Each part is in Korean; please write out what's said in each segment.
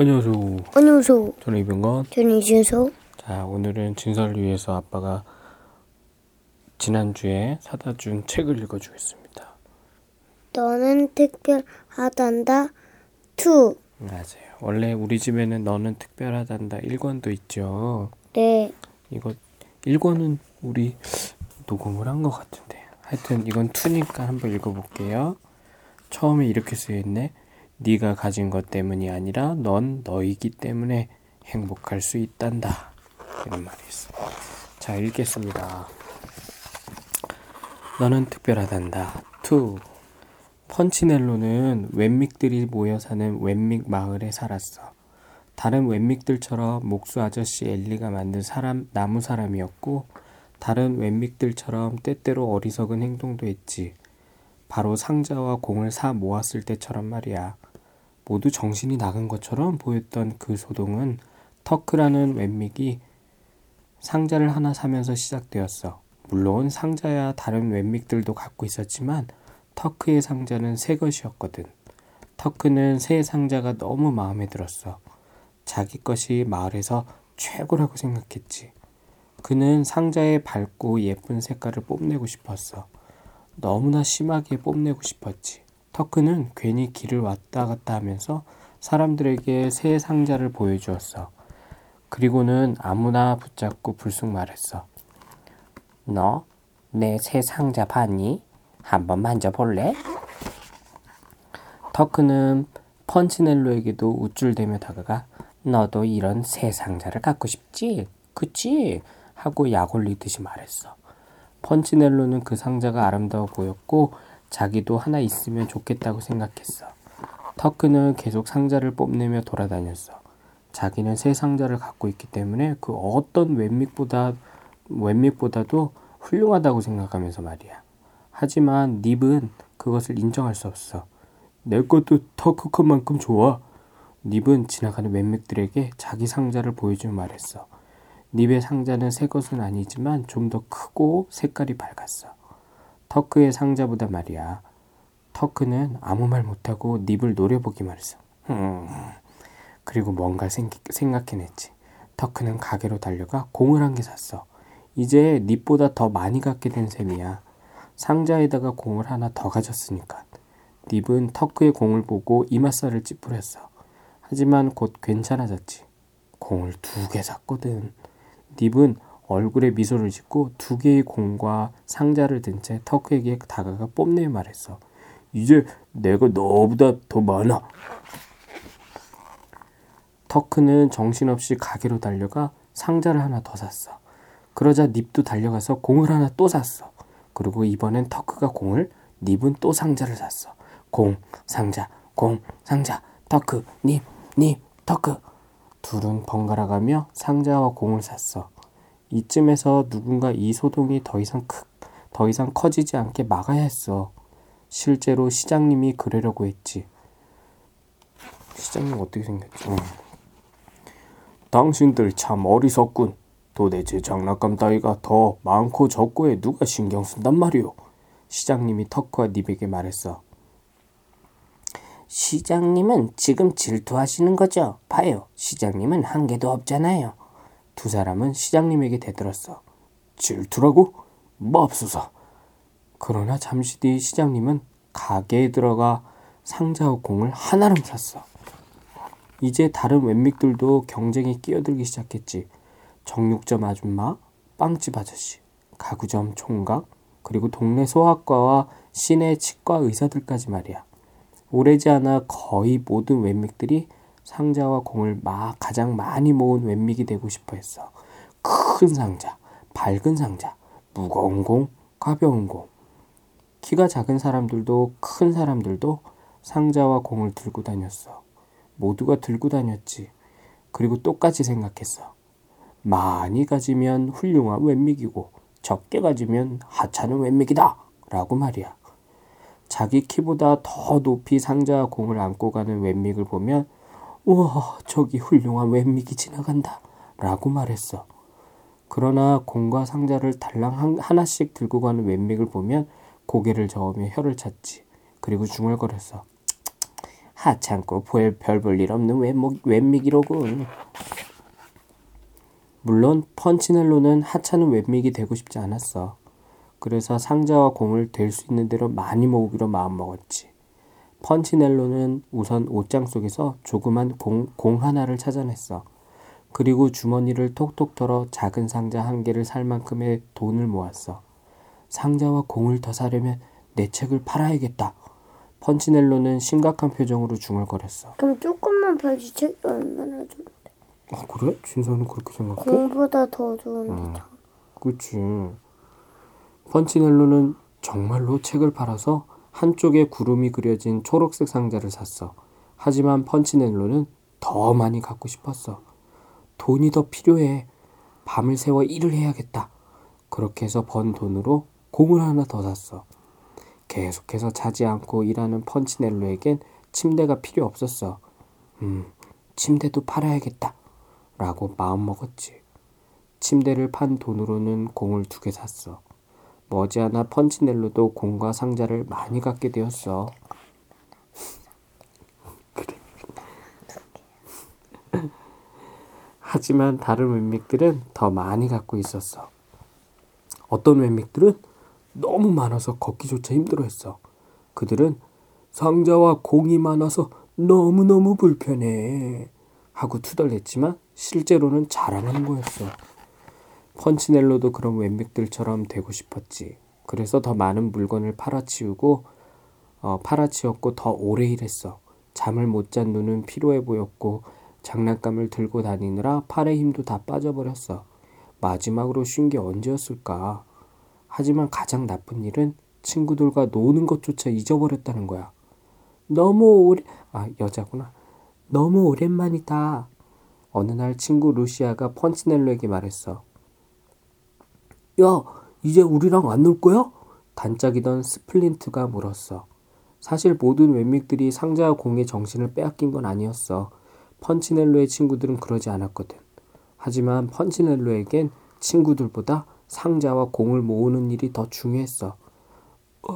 안녕하세요. 안녕하세요. 저는 이병건. 저는 이준서. 자, 오늘은 진서를 위해서 아빠가 지난주에 사다 준 책을 읽어주겠습니다. 너는 특별하단다. 2. 맞아요. 원래 우리 집에는 너는 특별하단다 1권도 있죠. 네. 이거 1권은 우리 녹음을 한 것 같은데. 하여튼 이건 2니까 한번 읽어볼게요. 처음에 이렇게 쓰여있네. 네가 가진 것 때문이 아니라 넌 너이기 때문에 행복할 수 있단다. 이런 말이 있어. 자, 읽겠습니다. 너는 특별하단다. 2. 펀치넬로는 웬믹들이 모여 사는 웬믹 마을에 살았어. 다른 웬믹들처럼 목수 아저씨 엘리가 만든 사람, 나무 사람이었고, 다른 웬믹들처럼 때때로 어리석은 행동도 했지. 바로 상자와 공을 사 모았을 때처럼 말이야. 모두 정신이 나간 것처럼 보였던 그 소동은 터크라는 웬믹이 상자를 하나 사면서 시작되었어. 물론 상자야 다른 웬믹들도 갖고 있었지만 터크의 상자는 새 것이었거든. 터크는 새 상자가 너무 마음에 들었어. 자기 것이 마을에서 최고라고 생각했지. 그는 상자에 밝고 예쁜 색깔을 뽐내고 싶었어. 너무나 심하게 뽐내고 싶었지. 터크는 괜히 길을 왔다 갔다 하면서 사람들에게 새 상자를 보여주었어. 그리고는 아무나 붙잡고 불쑥 말했어. 너 내 새 상자 봤니? 한번 만져볼래? 터크는 펀치넬로에게도 우쭐대며 다가가 너도 이런 새 상자를 갖고 싶지? 그치? 하고 약 올리듯이 말했어. 펀치넬로는 그 상자가 아름다워 보였고 자기도 하나 있으면 좋겠다고 생각했어. 터크는 계속 상자를 뽐내며 돌아다녔어. 자기는 새 상자를 갖고 있기 때문에 그 어떤 웬믹보다 웬믹보다도 훌륭하다고 생각하면서 말이야. 하지만 닙은 그것을 인정할 수 없어. 내 것도 터크 컷만큼 좋아. 닙은 지나가는 웬믹들에게 자기 상자를 보여주며 말했어. 닙의 상자는 새 것은 아니지만 좀 더 크고 색깔이 밝았어. 터크의 상자보다 말이야. 터크는 아무 말 못하고 닙을 노려보기만 했어. 음. 그리고 뭔가 생각해냈지. 터크는 가게로 달려가 공을 한 개 샀어. 이제 닙보다 더 많이 갖게 된 셈이야. 상자에다가 공을 하나 더 가졌으니까. 닙은 터크의 공을 보고 이맛살을 찌푸렸어. 하지만 곧 괜찮아졌지. 공을 두 개 샀거든. 닙은 얼굴에 미소를 짓고 두 개의 공과 상자를 든 채 터크에게 다가가 뽐내 말했어. 이제 내가 너보다 더 많아. 터크는 정신없이 가게로 달려가 상자를 하나 더 샀어. 그러자 닙도 달려가서 공을 하나 또 샀어. 그리고 이번엔 터크가 공을, 닙은 또 상자를 샀어. 공, 상자, 공, 상자, 터크, 닙, 닙, 터크. 둘은 번갈아 가며 상자와 공을 샀어. 이쯤에서 누군가 이 소동이 더 이상 크, 더 이상 커지지 않게 막아야 했어. 실제로 시장님이 그러려고 했지. 시장님 어떻게 생겼지? 응. 당신들 참 어리석군. 도대체 장난감 따위가 더 많고 적고에 누가 신경 쓴단 말이오. 시장님이 터크와 닙에게 말했어. 시장님은 지금 질투하시는 거죠? 봐요. 시장님은 한 개도 없잖아요. 두 사람은 시장님에게 대들었어. 질투라고? 맙소사. 그러나 잠시 뒤 시장님은 가게에 들어가 상자와 공을 하나름 샀어. 이제 다른 웬믹들도 경쟁에 끼어들기 시작했지. 정육점 아줌마, 빵집 아저씨, 가구점 총각, 그리고 동네 소아과와 시내 치과 의사들까지 말이야. 오래지 않아 거의 모든 웬믹들이 상자와 공을 막 가장 많이 모은 웬믹이 되고 싶어 했어. 큰 상자, 밝은 상자, 무거운 공, 가벼운 공. 키가 작은 사람들도 큰 사람들도 상자와 공을 들고 다녔어. 모두가 들고 다녔지. 그리고 똑같이 생각했어. 많이 가지면 훌륭한 웬믹이고 적게 가지면 하찮은 웬믹이다. 라고 말이야. 자기 키보다 더 높이 상자와 공을 안고 가는 웬믹을 보면 우와 저기 훌륭한 웬믹이 지나간다. 라고 말했어. 그러나 공과 상자를 달랑 하나씩 들고 가는 웬믹을 보면 고개를 저으며 혀를 찼지. 그리고 중얼거렸어. 하찮고 별볼일 없는 웬목, 웬미기로군. 물론 펀치넬로는 하찮은 웬믹이 되고 싶지 않았어. 그래서 상자와 공을 될 수 있는 대로 많이 모으기로 마음먹었지. 펀치넬로는 우선 옷장 속에서 조그만 공, 공 하나를 찾아냈어. 그리고 주머니를 톡톡 털어 작은 상자 한 개를 살 만큼의 돈을 모았어. 상자와 공을 더 사려면 내 책을 팔아야겠다. 펀치넬로는 심각한 표정으로 중얼거렸어. 그럼 조금만 팔지 책이 얼마나 좋아 그래? 진서는 그렇게 생각해? 공보다 더 좋은데. 그치. 펀치넬로는 정말로 책을 팔아서 한쪽에 구름이 그려진 초록색 상자를 샀어. 하지만 펀치넬로는 더 많이 갖고 싶었어. 돈이 더 필요해. 밤을 새워 일을 해야겠다. 그렇게 해서 번 돈으로 공을 하나 더 샀어. 계속해서 자지 않고 일하는 펀치넬로에겐 침대가 필요 없었어. 음, 침대도 팔아야겠다. 라고 마음먹었지. 침대를 판 돈으로는 공을 두 개 샀어. 머지않아 펀치넬로도 공과 상자를 많이 갖게 되었어. 하지만 다른 웬믹들은 더 많이 갖고 있었어. 어떤 웬믹들은 너무 많아서 걷기조차 힘들어했어. 그들은 상자와 공이 많아서 너무너무 불편해. 하고 투덜댔지만 실제로는 자랑하는 거였어. 펀치넬로도 그런 웬맥들처럼 되고 싶었지. 그래서 더 많은 물건을 팔아치우고 어, 팔아치웠고 더 오래 일했어. 잠을 못 잔 눈은 피로해 보였고 장난감을 들고 다니느라 팔의 힘도 다 빠져버렸어. 마지막으로 쉰 게 언제였을까? 하지만 가장 나쁜 일은 친구들과 노는 것조차 잊어버렸다는 거야. 너무 오래, 아, 여자구나. 너무 오랜만이다. 어느 날 친구 루시아가 펀치넬로에게 말했어. 야, 이제 우리랑 안 놀 거야? 단짝이던 스플린트가 물었어. 사실 모든 웬믹들이 상자와 공에 정신을 빼앗긴 건 아니었어. 펀치넬로의 친구들은 그러지 않았거든. 하지만 펀치넬로에겐 친구들보다 상자와 공을 모으는 일이 더 중요했어. 어,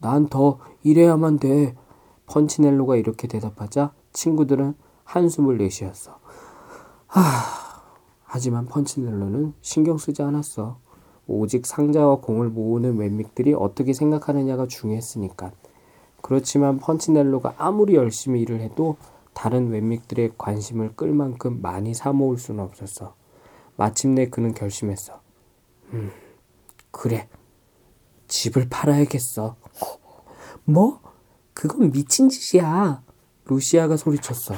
난 더 일해야만 돼. 펀치넬로가 이렇게 대답하자 친구들은 한숨을 내쉬었어. 하... 하지만 펀치넬로는 신경 쓰지 않았어. 오직 상자와 공을 모으는 웬믹들이 어떻게 생각하느냐가 중요했으니까. 그렇지만 펀치넬로가 아무리 열심히 일을 해도 다른 웬믹들의 관심을 끌 만큼 많이 사모을 수는 없었어. 마침내 그는 결심했어. 음, 그래. 집을 팔아야겠어. 뭐? 그건 미친 짓이야. 루시아가 소리쳤어.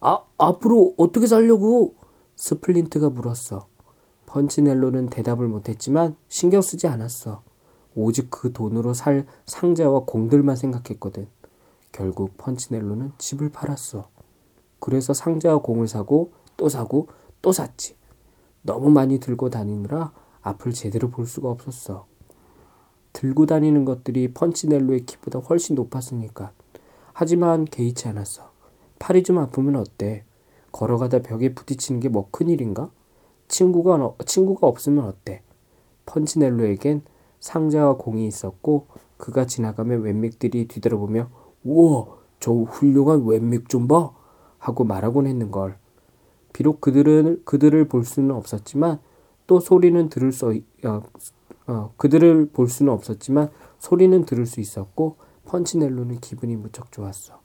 아, 앞으로 어떻게 살려고? 스플린트가 물었어. 펀치넬로는 대답을 못했지만 신경 쓰지 않았어. 오직 그 돈으로 살 상자와 공들만 생각했거든. 결국 펀치넬로는 집을 팔았어. 그래서 상자와 공을 사고 또 사고 또 샀지. 너무 많이 들고 다니느라 앞을 제대로 볼 수가 없었어. 들고 다니는 것들이 펀치넬로의 키보다 훨씬 높았으니까. 하지만 개의치 않았어. 팔이 좀 아프면 어때? 걸어가다 벽에 부딪히는 게 뭐 큰일인가? 친구가, 친구가 없으면 어때? 펀치넬로에겐 상자와 공이 있었고 그가 지나가면 웬맥들이 뒤돌아보며 우와 저 훌륭한 웬맥 좀 봐! 하고 말하곤 했는걸. 비록 그들은 그들을 볼 수는 없었지만 또 소리는 들을 수 어, 어, 그들을 볼 수는 없었지만 소리는 들을 수 있었고 펀치넬로는 기분이 무척 좋았어.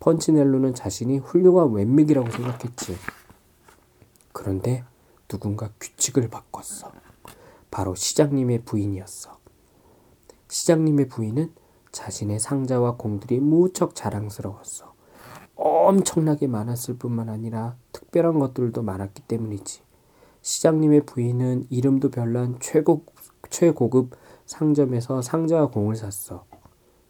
펀치넬로는 자신이 훌륭한 웬맥이라고 생각했지. 그런데 누군가 규칙을 바꿨어. 바로 시장님의 부인이었어. 시장님의 부인은 자신의 상자와 공들이 무척 자랑스러웠어. 엄청나게 많았을 뿐만 아니라 특별한 것들도 많았기 때문이지. 시장님의 부인은 이름도 별난 최고, 최고급 상점에서 상자와 공을 샀어.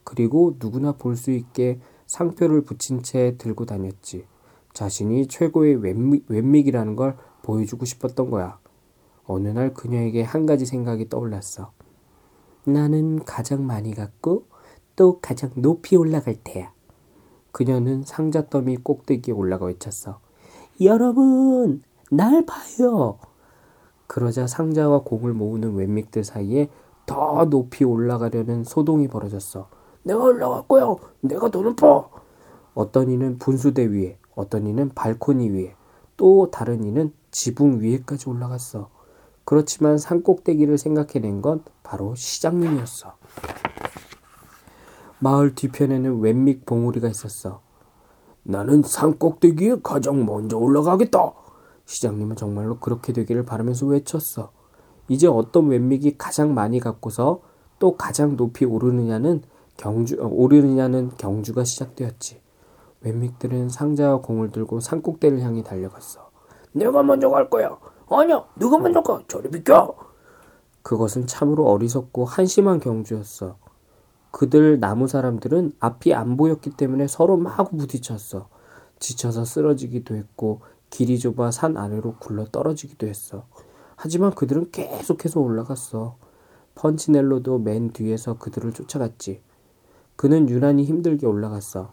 그리고 누구나 볼 수 있게 상표를 붙인 채 들고 다녔지. 자신이 최고의 웬믹, 웬믹이라는 걸 보여주고 싶었던 거야. 어느 날 그녀에게 한 가지 생각이 떠올랐어. 나는 가장 많이 갖고 또 가장 높이 올라갈 테야. 그녀는 상자 더미 꼭대기에 올라가 외쳤어. 여러분, 날 봐요. 그러자 상자와 공을 모으는 웬믹들 사이에 더 높이 올라가려는 소동이 벌어졌어. 내가 거야. 내가 더 높아. 어떤 이는 분수대 위에, 어떤 이는 발코니 위에, 또 다른 이는 지붕 위에까지 올라갔어. 그렇지만 산 꼭대기를 생각해낸 건 바로 시장님이었어. 마을 뒤편에는 웬믹 봉우리가 있었어. 나는 산 꼭대기에 가장 먼저 올라가겠다. 시장님은 정말로 그렇게 되기를 바라면서 외쳤어. 이제 어떤 웬믹이 가장 많이 갖고서 또 가장 높이 오르느냐는 경주 어, 오르느냐는 경주가 시작되었지. 웬믹들은 상자와 공을 들고 산꼭대를 향해 달려갔어. 내가 먼저 갈 거야. 아니야, 누가 먼저 가. 저리 비켜. 그것은 참으로 어리석고 한심한 경주였어. 그들 나무 사람들은 앞이 안 보였기 때문에 서로 마구 부딪혔어. 지쳐서 쓰러지기도 했고 길이 좁아 산 아래로 굴러 떨어지기도 했어. 하지만 그들은 계속해서 올라갔어. 펀치넬로도 맨 뒤에서 그들을 쫓아갔지. 그는 유난히 힘들게 올라갔어.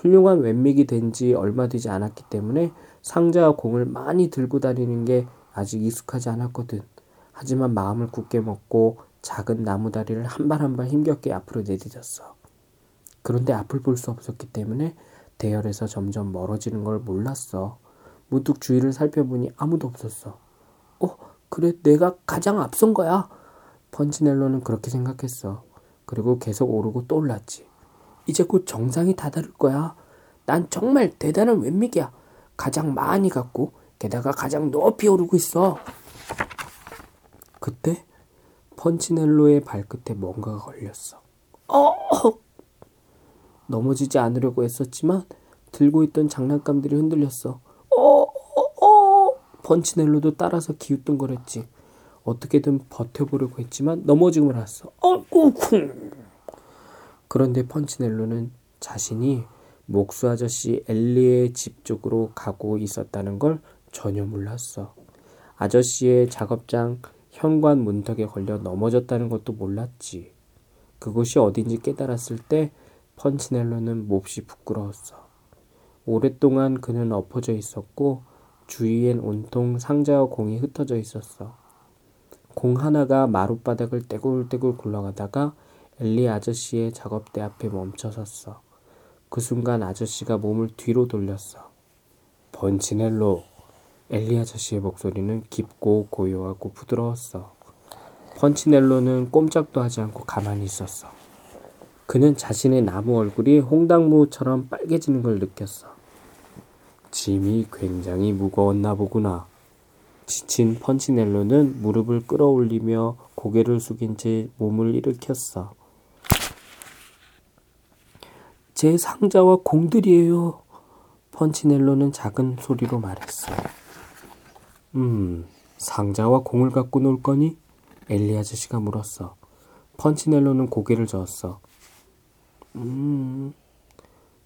훌륭한 웬믹이 된 지 얼마 되지 않았기 때문에 상자와 공을 많이 들고 다니는 게 아직 익숙하지 않았거든. 하지만 마음을 굳게 먹고 작은 나무 다리를 한 발 한 발 힘겹게 앞으로 내디뎠어. 그런데 앞을 볼 수 없었기 때문에 대열에서 점점 멀어지는 걸 몰랐어. 무뚝 주위를 살펴보니 아무도 없었어. 어, 그래, 내가 가장 앞선 거야. 펀치넬로는 그렇게 생각했어. 그리고 계속 오르고 또 올랐지. 이제 곧 정상이 다다를 거야. 난 정말 대단한 웬믹이야. 가장 많이 갖고 게다가 가장 높이 오르고 있어. 그때 펀치넬로의 발끝에 뭔가가 걸렸어. 어! 넘어지지 않으려고 애썼지만 들고 있던 장난감들이 흔들렸어. 어, 어, 어. 펀치넬로도 따라서 기웃뚱거렸지. 어떻게든 버텨보려고 했지만 넘어지고 말았어. 어구 쿵. 그런데 펀치넬로는 자신이 목수 아저씨 엘리의 집 쪽으로 가고 있었다는 걸 전혀 몰랐어. 아저씨의 작업장 현관 문턱에 걸려 넘어졌다는 것도 몰랐지. 그곳이 어딘지 깨달았을 때 펀치넬로는 몹시 부끄러웠어. 오랫동안 그는 엎어져 있었고 주위엔 온통 상자와 공이 흩어져 있었어. 공 하나가 마룻바닥을 떼굴떼굴 굴러가다가 엘리 아저씨의 작업대 앞에 멈춰 섰어. 그 순간 아저씨가 몸을 뒤로 돌렸어. 펀치넬로. 엘리 아저씨의 목소리는 깊고 고요하고 부드러웠어. 펀치넬로는 꼼짝도 하지 않고 가만히 있었어. 그는 자신의 나무 얼굴이 홍당무처럼 빨개지는 걸 느꼈어. 짐이 굉장히 무거웠나 보구나. 지친 펀치넬로는 무릎을 끌어올리며 고개를 숙인 채 몸을 일으켰어. 제 상자와 공들이에요. 펀치넬로는 작은 소리로 말했어. 음, 상자와 공을 갖고 놀 거니? 엘리 아저씨가 물었어. 펀치넬로는 고개를 저었어. 음,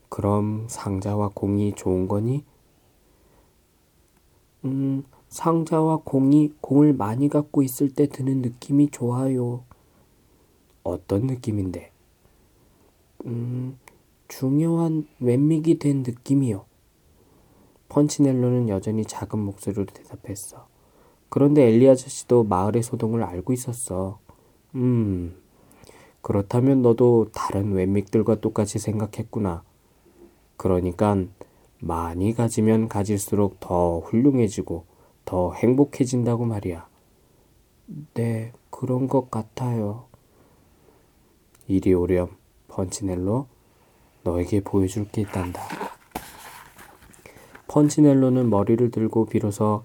그럼 상자와 공이 좋은 거니? 음, 상자와 공이 공을 많이 갖고 있을 때 드는 느낌이 좋아요. 어떤 느낌인데? 음, 중요한 웬믹이 된 느낌이요. 펀치넬로는 여전히 작은 목소리로 대답했어. 그런데 엘리 아저씨도 마을의 소동을 알고 있었어. 음, 그렇다면 너도 다른 웬믹들과 똑같이 생각했구나. 그러니까 많이 가지면 가질수록 더 훌륭해지고 더 행복해진다고 말이야. 네, 그런 것 같아요. 이리 오렴, 펀치넬로. 너에게 보여줄 게 있단다. 펀치넬로는 머리를 들고 비로소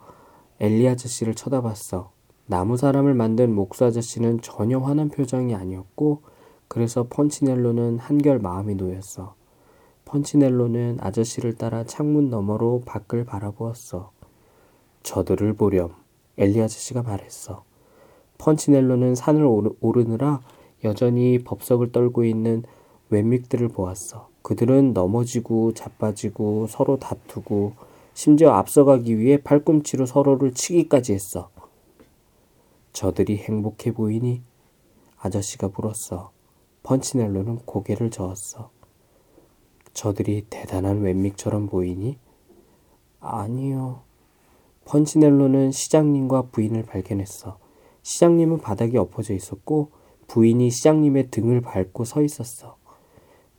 엘리 아저씨를 쳐다봤어. 나무 사람을 만든 목수 아저씨는 전혀 화난 표정이 아니었고, 그래서 펀치넬로는 한결 마음이 놓였어. 펀치넬로는 아저씨를 따라 창문 너머로 밖을 바라보았어. 저들을 보렴. 엘리 아저씨가 말했어. 펀치넬로는 산을 오르, 오르느라 여전히 법석을 떨고 있는 웬믹들을 보았어. 그들은 넘어지고 자빠지고 서로 다투고 심지어 앞서가기 위해 팔꿈치로 서로를 치기까지 했어. 저들이 행복해 보이니? 아저씨가 물었어. 펀치넬로는 고개를 저었어. 저들이 대단한 웬믹처럼 보이니? 아니요. 펀치넬로는 시장님과 부인을 발견했어. 시장님은 바닥에 엎어져 있었고 부인이 시장님의 등을 밟고 서 있었어.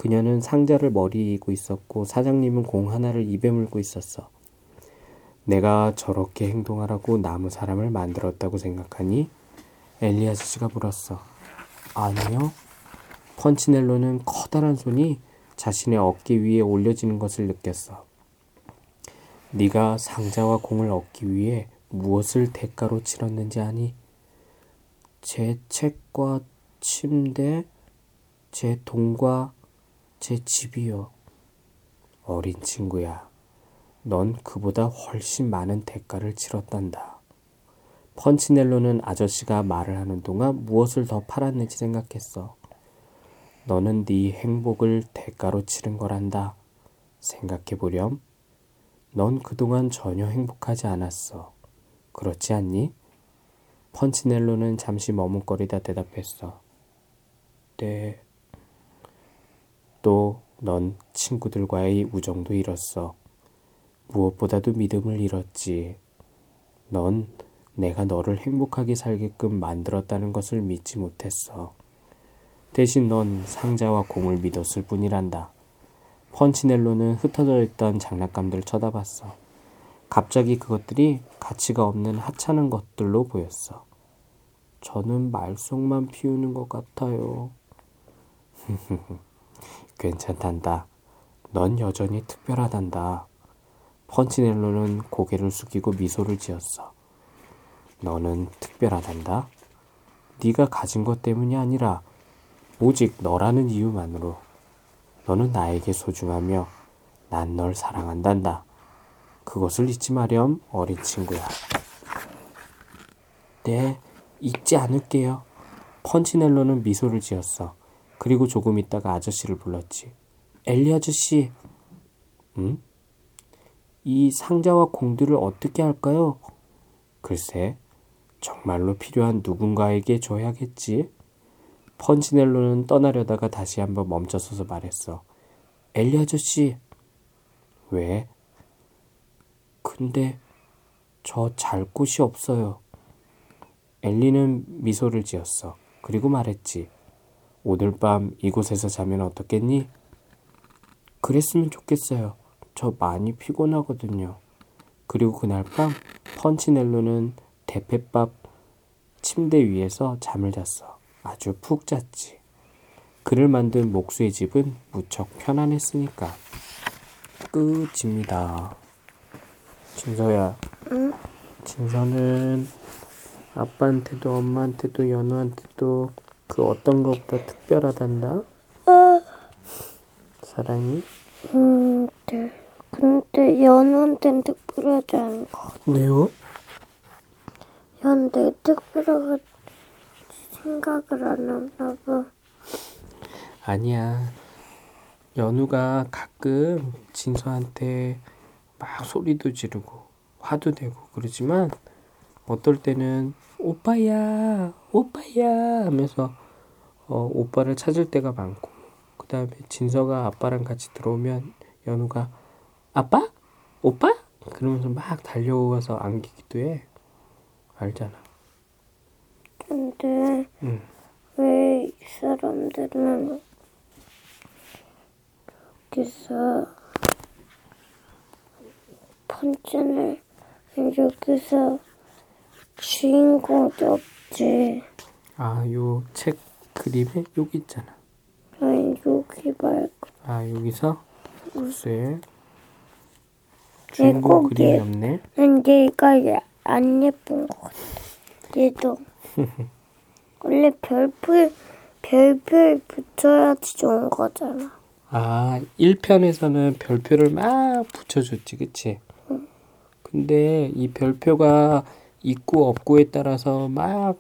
그녀는 상자를 머리에 이고 있었고 사장님은 공 하나를 입에 물고 있었어. 내가 저렇게 행동하라고 나무 사람을 만들었다고 생각하니? 엘리 아저씨가 물었어. 아니요. 펀치넬로는 커다란 손이 자신의 어깨 위에 올려지는 것을 느꼈어. 네가 상자와 공을 얻기 위해 무엇을 대가로 치렀는지 아니? 제 책과 침대, 제 돈과 제 집이요. 어린 친구야. 넌 그보다 훨씬 많은 대가를 치렀단다. 펀치넬로는 아저씨가 말을 하는 동안 무엇을 더 팔았는지 생각했어. 너는 네 행복을 대가로 치른 거란다. 생각해 보렴. 넌 그동안 전혀 행복하지 않았어. 그렇지 않니? 펀치넬로는 잠시 머뭇거리다 대답했어. 네. 또 넌 친구들과의 우정도 잃었어. 무엇보다도 믿음을 잃었지. 넌 내가 너를 행복하게 살게끔 만들었다는 것을 믿지 못했어. 대신 넌 상자와 공을 믿었을 뿐이란다. 펀치넬로는 흩어져 있던 장난감들을 쳐다봤어. 갑자기 그것들이 가치가 없는 하찮은 것들로 보였어. 저는 말썽만 피우는 것 같아요. 괜찮단다. 넌 여전히 특별하단다. 펀치넬로는 고개를 숙이고 미소를 지었어. 너는 특별하단다. 네가 가진 것 때문이 아니라 오직 너라는 이유만으로 너는 나에게 소중하며 난 널 사랑한단다. 그것을 잊지 마렴, 어린 친구야. 네, 잊지 않을게요. 펀치넬로는 미소를 지었어. 그리고 조금 있다가 아저씨를 불렀지. 엘리 아저씨, 응? 이 상자와 공들을 어떻게 할까요? 글쎄, 정말로 필요한 누군가에게 줘야겠지. 펀치넬로는 떠나려다가 다시 한번 멈춰서서 말했어. 엘리 아저씨, 왜? 근데 저 잘 곳이 없어요. 엘리는 미소를 지었어. 그리고 말했지. 오늘 밤 이곳에서 자면 어떻겠니? 그랬으면 좋겠어요. 저 많이 피곤하거든요. 그리고 그날 밤 펀치넬로는 대패밥 침대 위에서 잠을 잤어. 아주 푹 잤지. 그를 만든 목수의 집은 무척 편안했으니까. 끝입니다. 진서야. 응? 진서는 아빠한테도 엄마한테도 연우한테도 그 어떤 것보다 특별하단다. 사랑이? 음, 네. 근데 연우한테는 특별하지 않은 것 같아. 왜요? 연우한테 특별하게 생각을 안 하나 봐. 아니야. 연우가 가끔 진서한테 막 소리도 지르고 화도 내고 그러지만 어떨 때는 오빠야, 오빠야 하면서 어, 오빠를 찾을 때가 많고 그 다음에 진서가 아빠랑 같이 들어오면 연우가 아빠? 오빠? 그러면서 막 달려와서 안기기도 해. 알잖아. 근데 응. 왜이 사람들은 여기서 펀치를 여기서 주인공이 없지. 아, 요 책 그림에 여기 있잖아. 아니 여기 말고 아, 여기서 글쎄 주인공 거기. 그림이 없네. 난 얘가 예- 안 예쁜 것 같아. 얘도 원래 별표 별표 붙여야지 좋은 거잖아. 아, 1편에서는 별표를 막 붙여줬지, 그치? 근데 이 별표가 있고 없고에 따라서 막,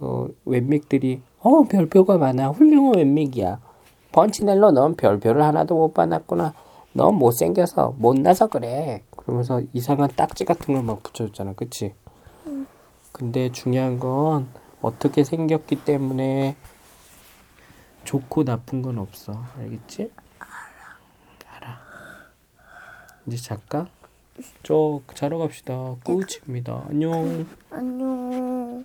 어, 웹맥들이, 어, 별표가 많아. 훌륭한 웹맥이야. 펀치넬로 넌 별표를 하나도 못 받았구나. 넌 못생겨서, 못나서 그래. 그러면서 이상한 딱지 같은 걸 막 붙여줬잖아, 그치? 근데 중요한 건 어떻게 생겼기 때문에 좋고 나쁜 건 없어. 알겠지? 알아. 이제 잘까? 저 자러 갑시다. 끝입니다. 안녕. 안녕.